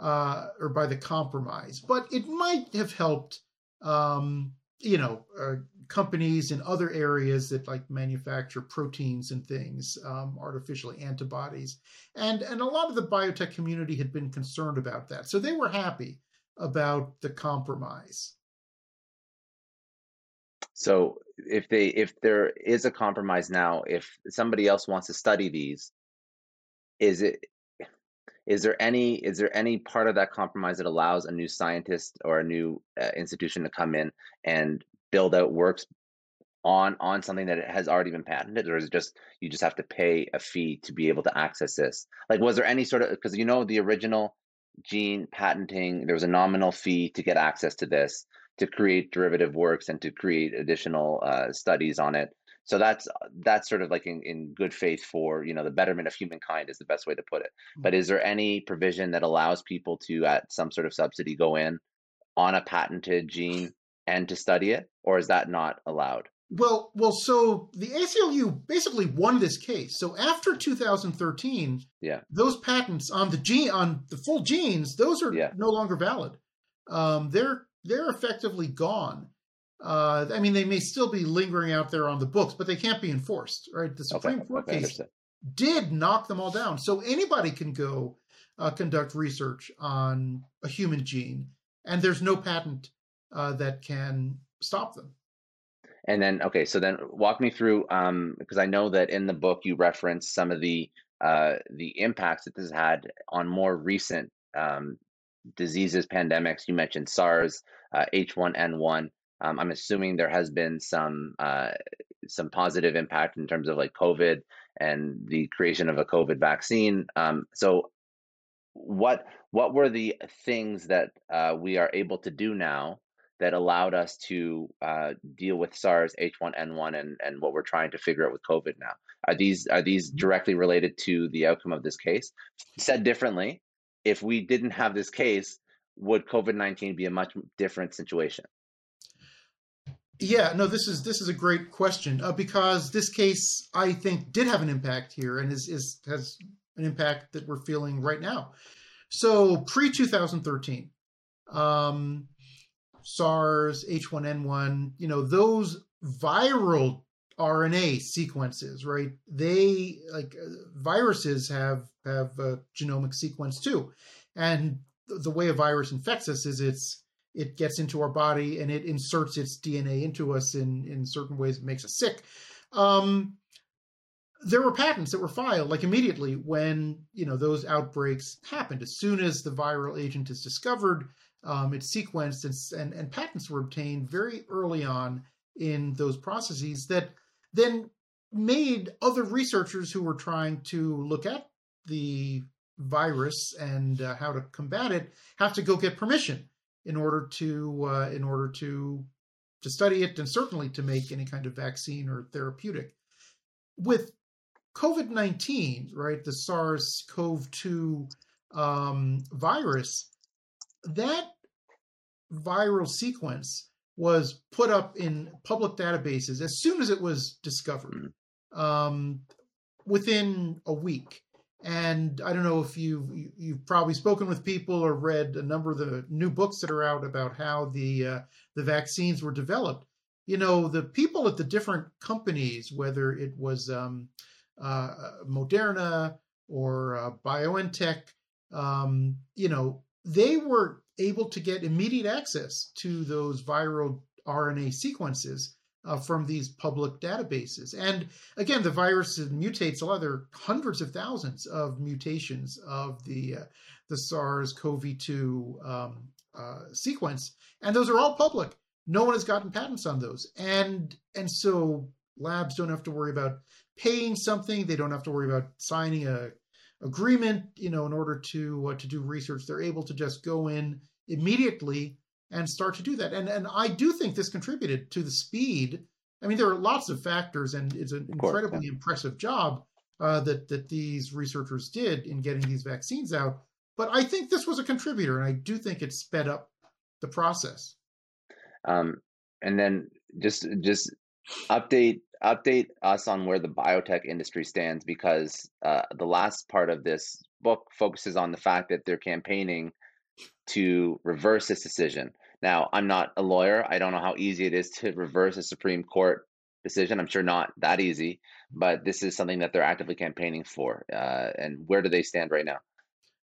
uh, or by the compromise. But it might have helped, um, you know, uh, companies in other areas that like manufacture proteins and things um, artificially antibodies. And and a lot of the biotech community had been concerned about that. So they were happy about the compromise. So if they if there is a compromise now if somebody else wants to study these is it is there any is there any part of that compromise that allows a new scientist or a new uh, institution to come in and build out works on on something that has already been patented? Or is it just you just have to pay a fee to be able to access this? Like was there any sort of because you know the original gene patenting there was a nominal fee to get access to this to create derivative works and to create additional uh, studies on it so that's that's sort of like in, in good faith for you know the betterment of humankind is the best way to put it mm-hmm. but is there any provision that allows people to at some sort of subsidy go in on a patented gene and to study it, or is that not allowed? Well, well, so the ACLU basically won this case. So after 2013, yeah, those patents on the gene on the full genes, those are yeah. no longer valid. Um, they're they're effectively gone. Uh, I mean, they may still be lingering out there on the books, but they can't be enforced, right? The Supreme okay. Court okay, case did knock them all down. So anybody can go uh, conduct research on a human gene, and there's no patent uh, that can stop them. And then, okay, so then walk me through, um, because I know that in the book you reference some of the uh, the impacts that this had on more recent um, diseases, pandemics. You mentioned SARS, uh, H1N1. Um, I'm assuming there has been some uh, some positive impact in terms of like COVID and the creation of a COVID vaccine. Um, so, what what were the things that uh, we are able to do now that allowed us to uh, deal with SARS, H1N1, and and what we're trying to figure out with COVID now? Are these are these mm-hmm. directly related to the outcome of this case? Said differently, if we didn't have this case, would COVID nineteen be a much different situation? Yeah, no, this is this is a great question uh, because this case I think did have an impact here and is is has an impact that we're feeling right now. So pre 2013, um, SARS, H1N1, you know, those viral RNA sequences, right? They like uh, viruses have have a genomic sequence too, and the way a virus infects us is it's it gets into our body and it inserts its DNA into us in in certain ways. It makes us sick. Um, there were patents that were filed like immediately when you know those outbreaks happened. As soon as the viral agent is discovered, um, it's sequenced and, and and patents were obtained very early on in those processes that then made other researchers who were trying to look at the virus and uh, how to combat it have to go get permission in order to uh, in order to to study it and certainly to make any kind of vaccine or therapeutic. With COVID nineteen, right, the SARS CoV two um, virus, that viral sequence was put up in public databases as soon as it was discovered mm. um, within a week. And I don't know if you've you've probably spoken with people or read a number of the new books that are out about how the uh, the vaccines were developed. You know, the people at the different companies, whether it was um, uh, Moderna or uh, BioNTech, um, you know, they were able to get immediate access to those viral RNA sequences uh, from these public databases. And again, the virus mutates a lot. There are hundreds of thousands of mutations of the uh, the SARS-CoV-2 um, uh, sequence, and those are all public. No one has gotten patents on those, and and so labs don't have to worry about paying something. They don't have to worry about signing a agreement, you know, in order to uh, to do research. They're able to just go in immediately and start to do that. And and I do think this contributed to the speed. I mean, there are lots of factors, and it's an course, incredibly yeah. impressive job uh, that that these researchers did in getting these vaccines out. But I think this was a contributor, and I do think it sped up the process. Um, and then just just update update us on where the biotech industry stands because uh, the last part of this book focuses on the fact that they're campaigning to reverse this decision. Now, I'm not a lawyer. I don't know how easy it is to reverse a Supreme Court decision. I'm sure not that easy, but this is something that they're actively campaigning for. Uh, and where do they stand right now?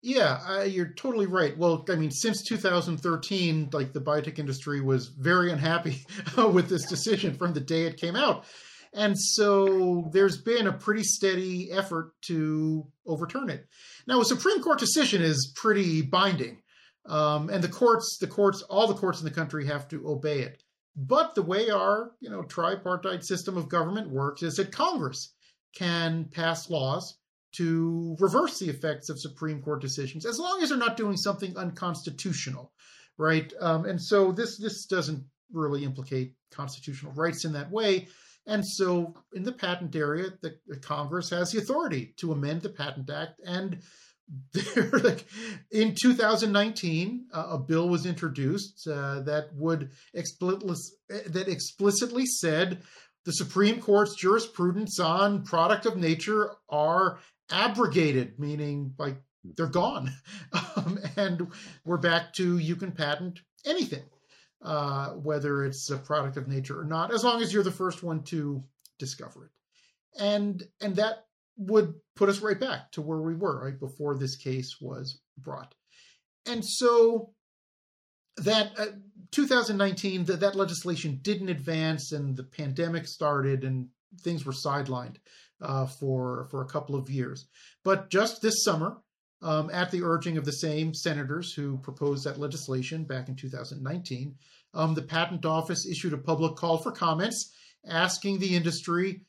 Yeah, you're totally right. Well, I mean, since 2013, like the biotech industry was very unhappy with this decision from the day it came out. And so there's been a pretty steady effort to overturn it. Now, a Supreme Court decision is pretty binding. Um, and the courts, the courts, all the courts in the country have to obey it. But the way our, you know, tripartite system of government works is that Congress can pass laws to reverse the effects of Supreme Court decisions, as long as they're not doing something unconstitutional, right? Um, and so this this doesn't really implicate constitutional rights in that way. And so, in the patent area, the, the Congress has the authority to amend the Patent Act and like in 2019, uh, a bill was introduced uh, that would explicitly that explicitly said the Supreme Court's jurisprudence on product of nature are abrogated, meaning like they're gone, um, and we're back to you can patent anything, uh, whether it's a product of nature or not, as long as you're the first one to discover it, and and that would put us right back to where we were right before this case was brought. And so that uh, 2019 that that legislation didn't advance and the pandemic started and things were sidelined uh, for for a couple of years. But just this summer, um, at the urging of the same senators who proposed that legislation back in 2019, um, the Patent Office issued a public call for comments asking the industry,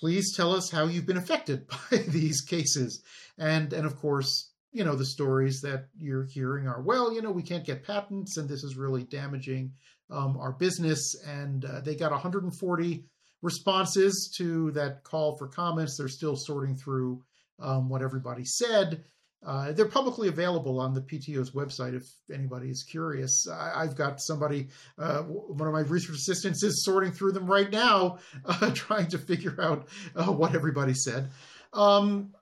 please tell us how you've been affected by these cases. And, and of course, you know, the stories that you're hearing are, well, you know, we can't get patents and this is really damaging um, our business. And uh, they got 140 responses to that call for comments. They're still sorting through um, what everybody said. Uh, they're publicly available on the PTO's website if anybody is curious. I, have got somebody, uh, one of my research assistants is sorting through them right now, uh, trying to figure out uh, what everybody said. Um,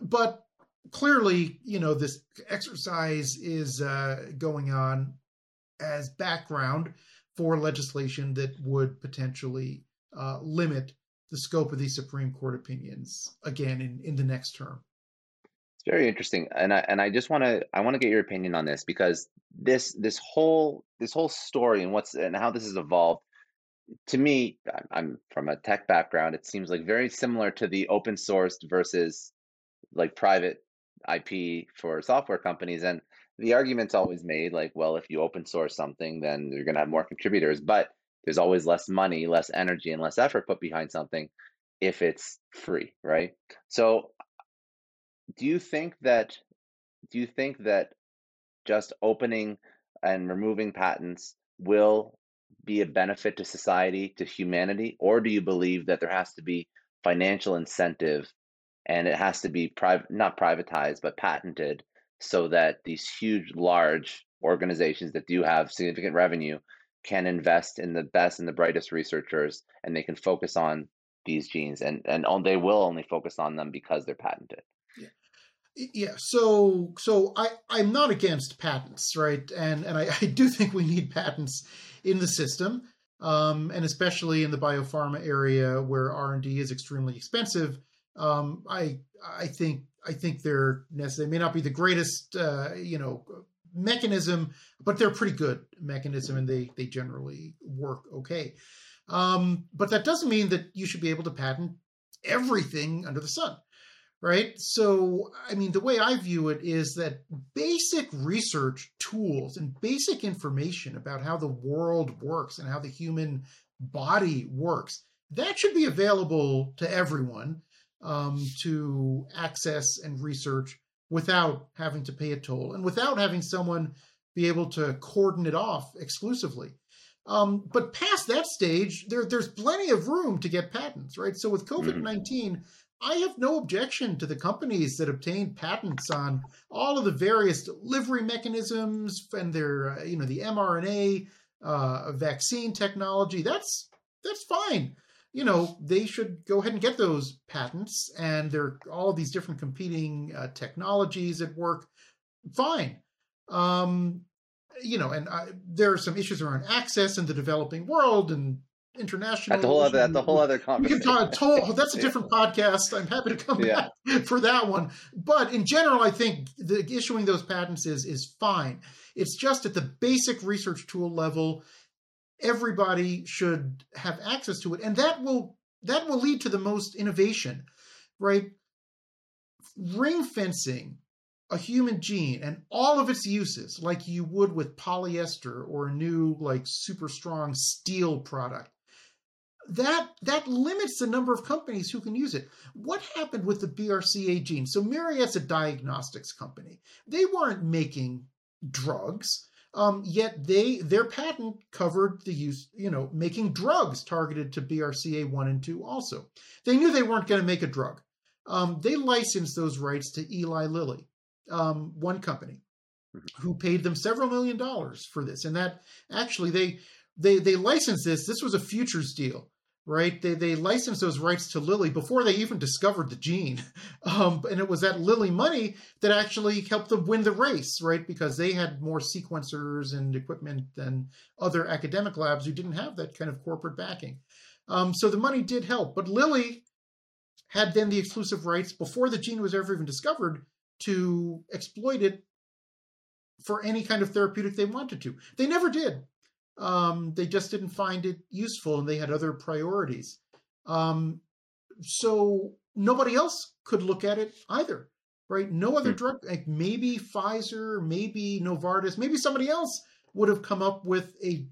but clearly, you know, this exercise is uh, going on as background for legislation that would potentially uh, limit the scope of these Supreme Court opinions again in, in the next term. It's very interesting, and I and I just want to I want to get your opinion on this because this this whole this whole story and what's and how this has evolved to me I'm from a tech background it seems like very similar to the open sourced versus like private IP for software companies and the argument's always made like well if you open source something then you're going to have more contributors but there's always less money, less energy, and less effort put behind something if it's free, right? So do you think that do you think that just opening and removing patents will be a benefit to society, to humanity, or do you believe that there has to be financial incentive and it has to be private not privatized but patented so that these huge large organizations that do have significant revenue can invest in the best and the brightest researchers and they can focus on these genes and and they will only focus on them because they're patented yeah so so i i'm not against patents right? And and i, I do think we need patents in the system um, and especially in the biopharma area where r&d is extremely expensive. Um, i i think i think they're necessary they may not be the greatest uh, you know mechanism, but they're pretty good mechanism and they they generally work okay. Um, but that doesn't mean that you should be able to patent everything under the sun, right? So, I mean, the way I view it is that basic research tools and basic information about how the world works and how the human body works that should be available to everyone um, to access and research without having to pay a toll and without having someone be able to cordon it off exclusively. Um, but past that stage, there, there's plenty of room to get patents, right? So with COVID 19, mm-hmm. I have no objection to the companies that obtain patents on all of the various delivery mechanisms and their, uh, you know, the mRNA uh, vaccine technology. That's that's fine you know, they should go ahead and get those patents. And there are all these different competing uh, technologies at work. Fine. Um, you know, and I, there are some issues around access in the developing world and international. That's the whole other. That's the whole other conversation. We can talk. Oh, that's a different podcast. I'm happy to come yeah. back for that one. But in general, I think the issuing those patents is is fine. It's just at the basic research tool level everybody should have access to it and that will that will lead to the most innovation right ring fencing a human gene and all of its uses like you would with polyester or a new like super strong steel product that that limits the number of companies who can use it what happened with the brca gene so myriad's a diagnostics company they weren't making drugs um, yet they their patent covered the use, you know, making drugs targeted to BRCA one and two. Also, they knew they weren't going to make a drug. Um, they licensed those rights to Eli Lilly, um, one company, mm-hmm. who paid them several million dollars for this. And that actually they they they licensed this. This was a futures deal right? They they licensed those rights to Lilly before they even discovered the gene, um, and it was that Lilly money that actually helped them win the race, right? Because they had more sequencers and equipment than other academic labs who didn't have that kind of corporate backing. Um, so the money did help, but Lilly had then the exclusive rights before the gene was ever even discovered to exploit it for any kind of therapeutic they wanted to. They never did. Um, they just didn't find it useful and they had other priorities. Um, so nobody else could look at it either, right? No other hmm. drug, like maybe Pfizer, maybe Novartis, maybe somebody else would have come up with a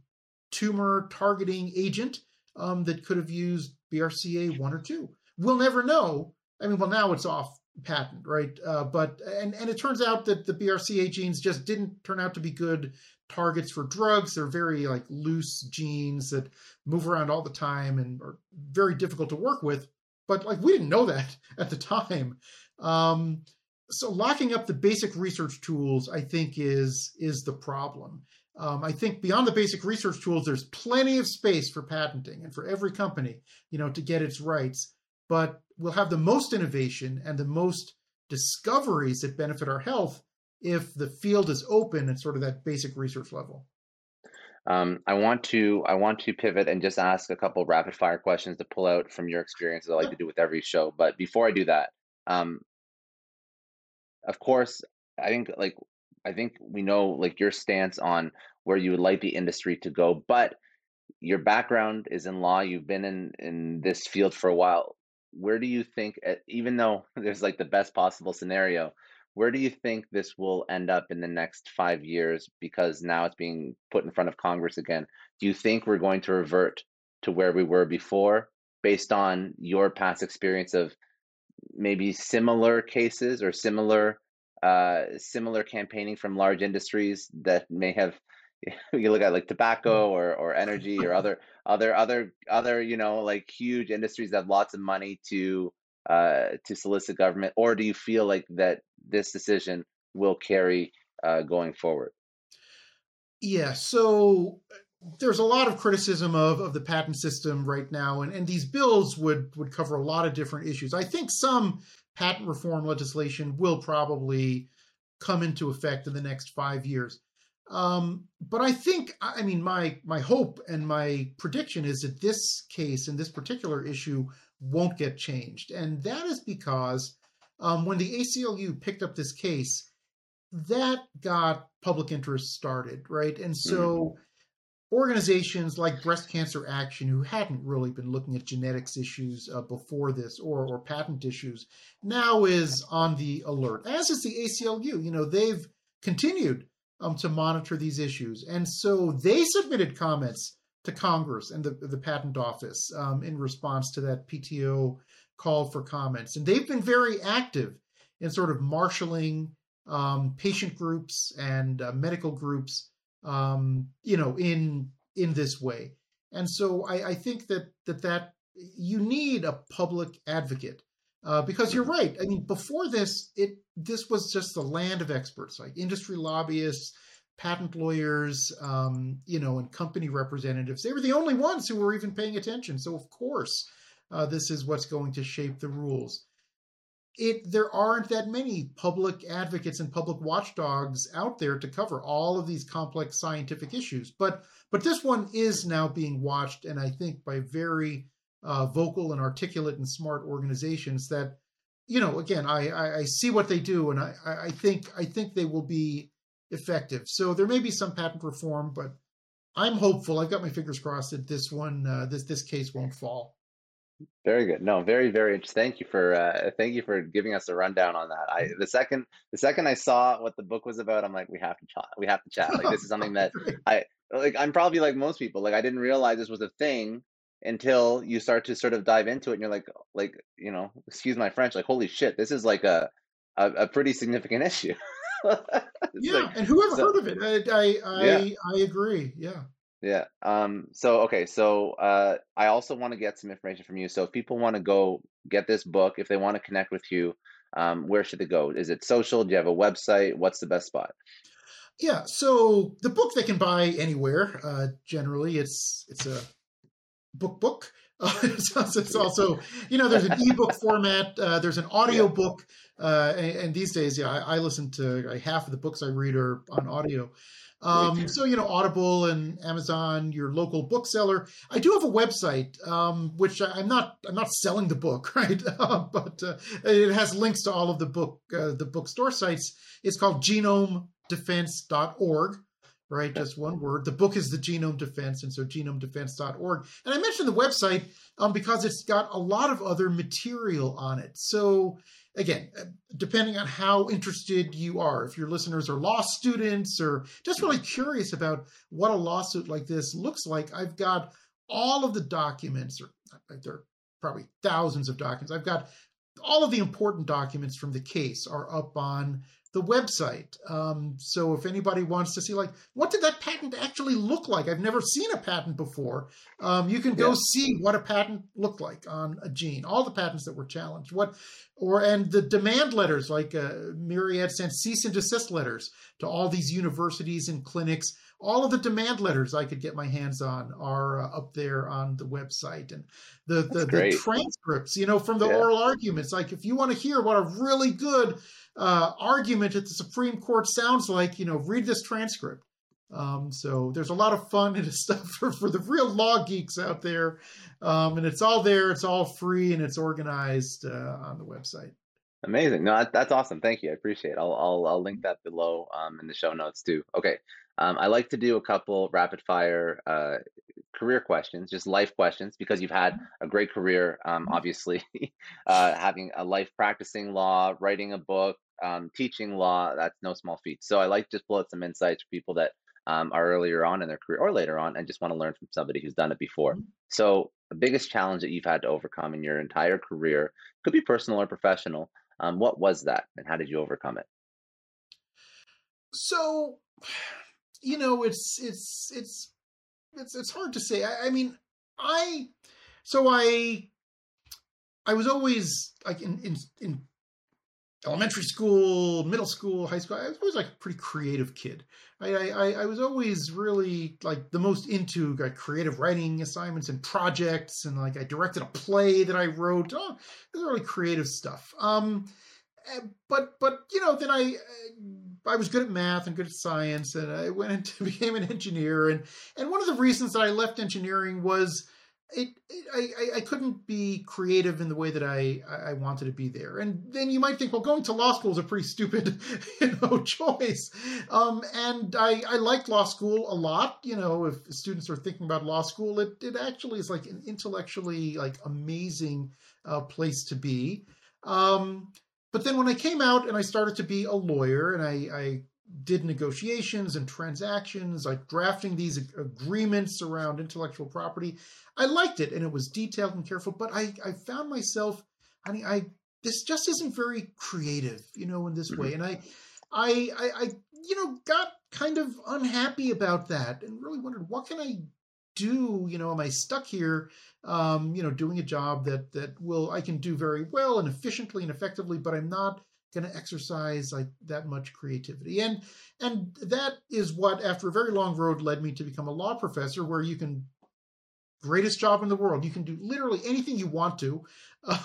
tumor targeting agent um, that could have used BRCA one or two. We'll never know. I mean, well, now it's off patent, right? Uh, but and and it turns out that the BRCA genes just didn't turn out to be good targets for drugs. They're very like loose genes that move around all the time and are very difficult to work with. But like we didn't know that at the time. Um, so locking up the basic research tools, I think, is is the problem. Um, I think beyond the basic research tools, there's plenty of space for patenting and for every company, you know, to get its rights. But we'll have the most innovation and the most discoveries that benefit our health if the field is open at sort of that basic research level. Um, I want to I want to pivot and just ask a couple rapid fire questions to pull out from your experience, as I like to do with every show. But before I do that, um, of course, I think like I think we know like your stance on where you would like the industry to go, but your background is in law. You've been in in this field for a while. Where do you think, eh, even though there's like the best possible scenario, where do you think this will end up in the next five years? Because now it's being put in front of Congress again. Do you think we're going to revert to where we were before, based on your past experience of maybe similar cases or similar uh, similar campaigning from large industries that may have you look at like tobacco mm. or or energy or other other other other you know like huge industries that have lots of money to uh, to solicit government, or do you feel like that this decision will carry uh, going forward? Yeah, so there's a lot of criticism of, of the patent system right now, and, and these bills would would cover a lot of different issues. I think some patent reform legislation will probably come into effect in the next five years. Um, but I think, I mean, my my hope and my prediction is that this case and this particular issue won't get changed, and that is because um, when the ACLU picked up this case, that got public interest started, right? And so. Mm-hmm organizations like Breast Cancer Action, who hadn't really been looking at genetics issues uh, before this or, or patent issues, now is on the alert, as is the ACLU. You know, they've continued um, to monitor these issues. And so they submitted comments to Congress and the, the Patent Office um, in response to that PTO call for comments. And they've been very active in sort of marshaling um, patient groups and uh, medical groups um, you know, in in this way. And so I, I think that that that you need a public advocate uh, because you're right. I mean, before this, it this was just the land of experts, like industry lobbyists, patent lawyers, um, you know, and company representatives. They were the only ones who were even paying attention. So of course, uh, this is what's going to shape the rules it there aren't that many public advocates and public watchdogs out there to cover all of these complex scientific issues but but this one is now being watched and i think by very uh, vocal and articulate and smart organizations that you know again I, I, I see what they do and I I think I think they will be effective. So there may be some patent reform, but I'm hopeful. I've got my fingers crossed that this one uh, this this case won't fall. Very good. No, very, very interesting. Thank you for uh, thank you for giving us a rundown on that. I the second the second I saw what the book was about, I'm like, we have to chat. We have to chat. Like this is something that I like. I'm probably like most people. Like I didn't realize this was a thing until you start to sort of dive into it, and you're like, like you know, excuse my French, like holy shit, this is like a a, a pretty significant issue. yeah, like, and whoever so, heard of it? I I I. I agree. Yeah. Yeah. Um, so okay, so uh, I also want to get some information from you. So if people want to go get this book, if they want to connect with you, um, where should they go? Is it social? Do you have a website? What's the best spot? Yeah. So the book they can buy anywhere. Uh, generally, it's it's a book book. Uh, it's, it's, also you know there's an ebook format. Uh, there's an audio book. Uh, and, and, these days, yeah, I, I listen to half of the books I read are on audio. Um, so you know, Audible and Amazon, your local bookseller. I do have a website, um, which I, am not I'm not selling the book, right? Uh, but uh, it has links to all of the book uh, the bookstore sites. It's called GenomeDefense.org right? Just one word. The book is the Genome Defense, and so genomedefense.org. And I mentioned the website um, because it's got a lot of other material on it. So again, uh, depending on how interested you are, if your listeners are law students or just really curious about what a lawsuit like this looks like, I've got all of the documents, or uh, there are probably thousands of documents. I've got all of the important documents from the case are up on the website. Um, so if anybody wants to see, like, what did that patent actually look like? I've never seen a patent before. Um, you can go yeah. see what a patent looked like on a gene. All the patents that were challenged. What, or and the demand letters, like uh, Myriad sent cease and desist letters to all these universities and clinics. All of the demand letters I could get my hands on are uh, up there on the website, and the the, the transcripts, you know, from the yeah. oral arguments. Like if you want to hear what a really good uh, argument at the Supreme Court sounds like, you know, read this transcript. Um, so there's a lot of fun and stuff for, for the real law geeks out there. Um, and it's all there, it's all free, and it's organized uh, on the website. Amazing. No, that's awesome. Thank you. I appreciate it. I'll, I'll, I'll link that below um, in the show notes too. Okay. Um, I like to do a couple rapid fire uh, career questions, just life questions, because you've had a great career, um, mm-hmm. obviously, uh, having a life practicing law, writing a book, um, teaching law, that's no small feat. So I like to just pull out some insights for people that um, are earlier on in their career or later on and just want to learn from somebody who's done it before. Mm-hmm. So the biggest challenge that you've had to overcome in your entire career could be personal or professional. Um, what was that and how did you overcome it? So, you know, it's, it's, it's, it's it's hard to say. I, I mean, I so I I was always like in in in elementary school, middle school, high school. I was always like a pretty creative kid. I, I, I was always really like the most into like creative writing assignments and projects, and like I directed a play that I wrote. Oh, this is really creative stuff. Um, eh, but but you know then I I was good at math and good at science, and I went into became an engineer. and And one of the reasons that I left engineering was it, it I, I couldn't be creative in the way that I, I wanted to be there. And then you might think, well, going to law school is a pretty stupid, you know, choice. Um, and I, I liked law school a lot. You know, if students are thinking about law school, it, it actually is like an intellectually like amazing uh, place to be. Um, but then when I came out and I started to be a lawyer and I, I did negotiations and transactions, like drafting these agreements around intellectual property, I liked it and it was detailed and careful. But I, I found myself, I mean, I this just isn't very creative, you know, in this mm-hmm. way. And I, I, I, I, you know, got kind of unhappy about that and really wondered what can I do you know am i stuck here um, you know doing a job that that will i can do very well and efficiently and effectively but i'm not going to exercise like that much creativity. And and that is what after a very long road led me to become a law professor where you can greatest job in the world. You can do literally anything you want to.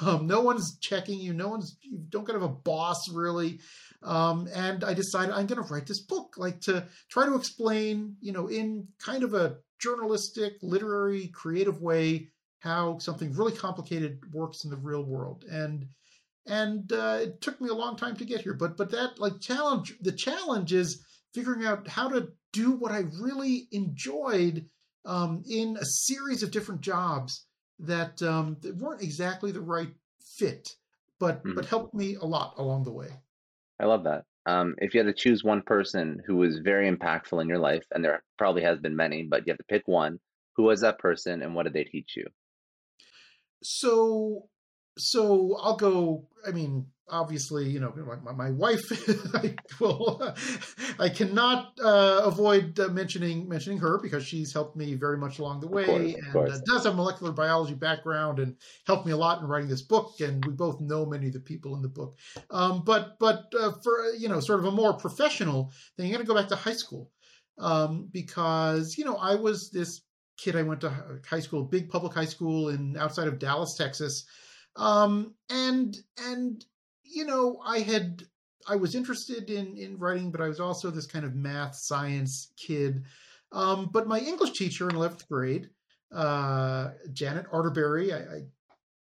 Um, no one's checking you. No one's you don't kind of a boss really. Um, and i decided i'm going to write this book like to try to explain you know in kind of a journalistic, literary, creative way how something really complicated works in the real world. And and uh, it took me a long time to get here. But but that like challenge, the challenge is figuring out how to do what I really enjoyed um, in a series of different jobs that, um, that weren't exactly the right fit, but mm-hmm. but helped me a lot along the way. I love that um, if you had to choose one person who was very impactful in your life, and there probably has been many, but you have to pick one, who was that person and what did they teach you? So, so I'll go. I mean, obviously, you know, my, my wife, I will, I cannot uh, avoid uh, mentioning mentioning her because she's helped me very much along the way, course, and uh, does have a molecular biology background and helped me a lot in writing this book. And we both know many of the people in the book. Um, but but uh, for you know, sort of a more professional thing, you got to go back to high school um, because you know I was this kid. I went to high school, big public high school in outside of Dallas, Texas. Um, and and you know, I had I was interested in in writing, but I was also this kind of math science kid. Um, but my English teacher in eleventh grade, uh, Janet Arterberry, I, I,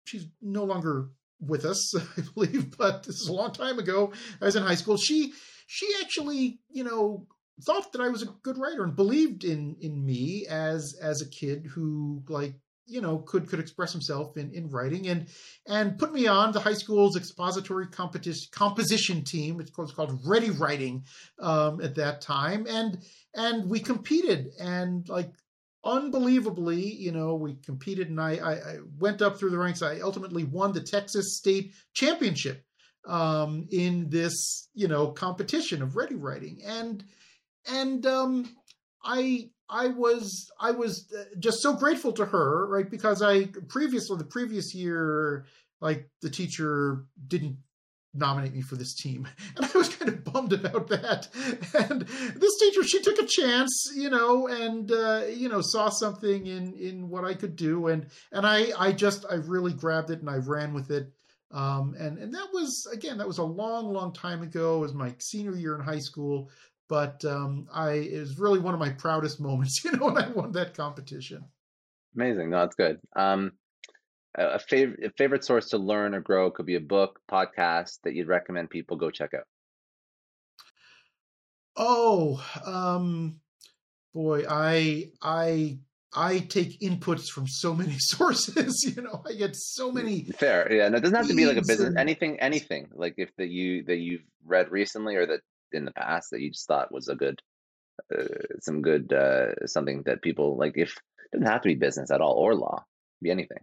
she's no longer with us, I believe, but this is a long time ago. I was in high school. She she actually, you know, thought that I was a good writer and believed in in me as as a kid who like you know could could express himself in in writing and and put me on the high school's expository competition composition team. Which was called ready writing um, at that time. And and we competed and like unbelievably you know we competed and I, I, I went up through the ranks. I ultimately won the texas state championship um, in this you know competition of ready writing. And and um, I I was I was uh, just so grateful to her, right? Because I previously the previous year, like the teacher didn't nominate me for this team, and I was kind of bummed about that. And this teacher, she took a chance, you know, and uh, you know saw something in in what I could do, and and I I just I really grabbed it and I ran with it. Um, and and that was again that was a long long time ago. It was my senior year in high school but um, I it was really one of my proudest moments, you know, when I won that competition. Amazing. No, that's good. Um, a favorite a favorite source to learn or grow could be a book, podcast that you'd recommend people go check out. Oh, um, boy, I I I take inputs from so many sources. You know, I get so many. Fair, yeah. And it doesn't have to be like a business. Anything, anything like if that you that you've read recently or that in the past that you just thought was a good, uh, some good, uh, something that people like? If it doesn't have to be business at all or law, be anything.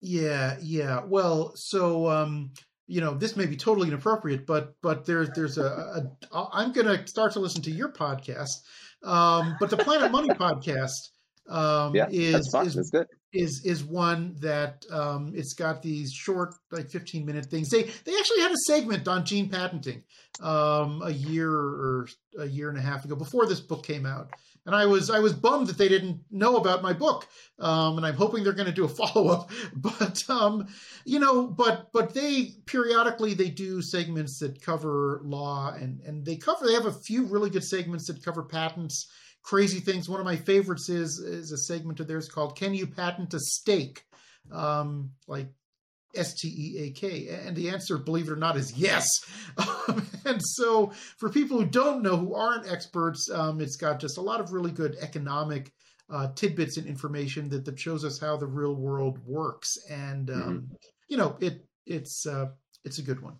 Yeah, yeah. Well, so um, you know, this may be totally inappropriate, but but there's there's a, a I'm going to start to listen to your podcast, um, but the Planet Money podcast um, yeah, is is that's good is is one that um, it's got these short like 15 minute things. They they actually had a segment on gene patenting um, a year or a year and a half ago before this book came out. And i was i was bummed that they didn't know about my book um, and i'm hoping they're going to do a follow-up. But um, you know but but they periodically they do segments that cover law and and they cover they have a few really good segments that cover patents crazy things. One of my favorites is is a segment of theirs called "Can You Patent a Steak?" Um, like S T E A K, and the answer, believe it or not, is yes. Um, and so, for people who don't know, who aren't experts, um, it's got just a lot of really good economic uh, tidbits and information that that shows us how the real world works. And um, mm-hmm. you know, it it's uh, it's a good one.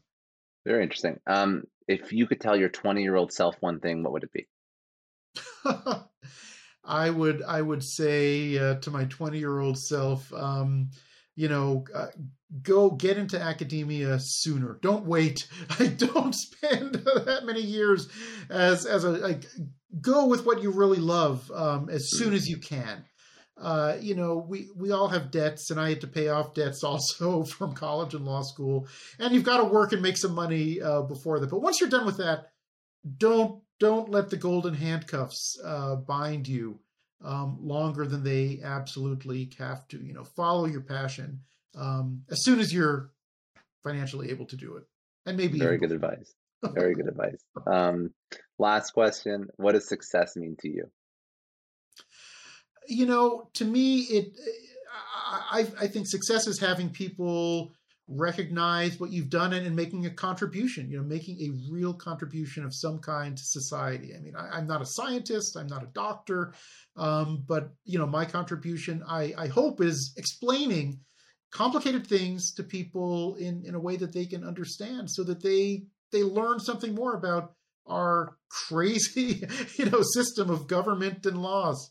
Very interesting. Um, if you could tell your 20 year old self one thing, what would it be? I would I would say uh, to my 20 year old self, um, you know, uh, go get into academia sooner. Don't wait. I don't spend that many years as as a like go with what you really love um, as soon mm-hmm. as you can. Uh, you know, we we all have debts, and I had to pay off debts also from college and law school. And you've got to work and make some money uh, before that. But once you're done with that, don't don't let the golden handcuffs uh, bind you um, longer than they absolutely have to. You know, follow your passion um, as soon as you're financially able to do it, and maybe very good advice. Very good advice. Um, last question: What does success mean to you? You know, to me, it. I, I think success is having people recognize what you've done and, and, making a contribution, you know, making a real contribution of some kind to society. I mean, I, am not a scientist, I'm not a doctor, um, but, you know, my contribution, I, I hope, is explaining complicated things to people in, in a way that they can understand so that they they learn something more about our crazy, you know, system of government and laws.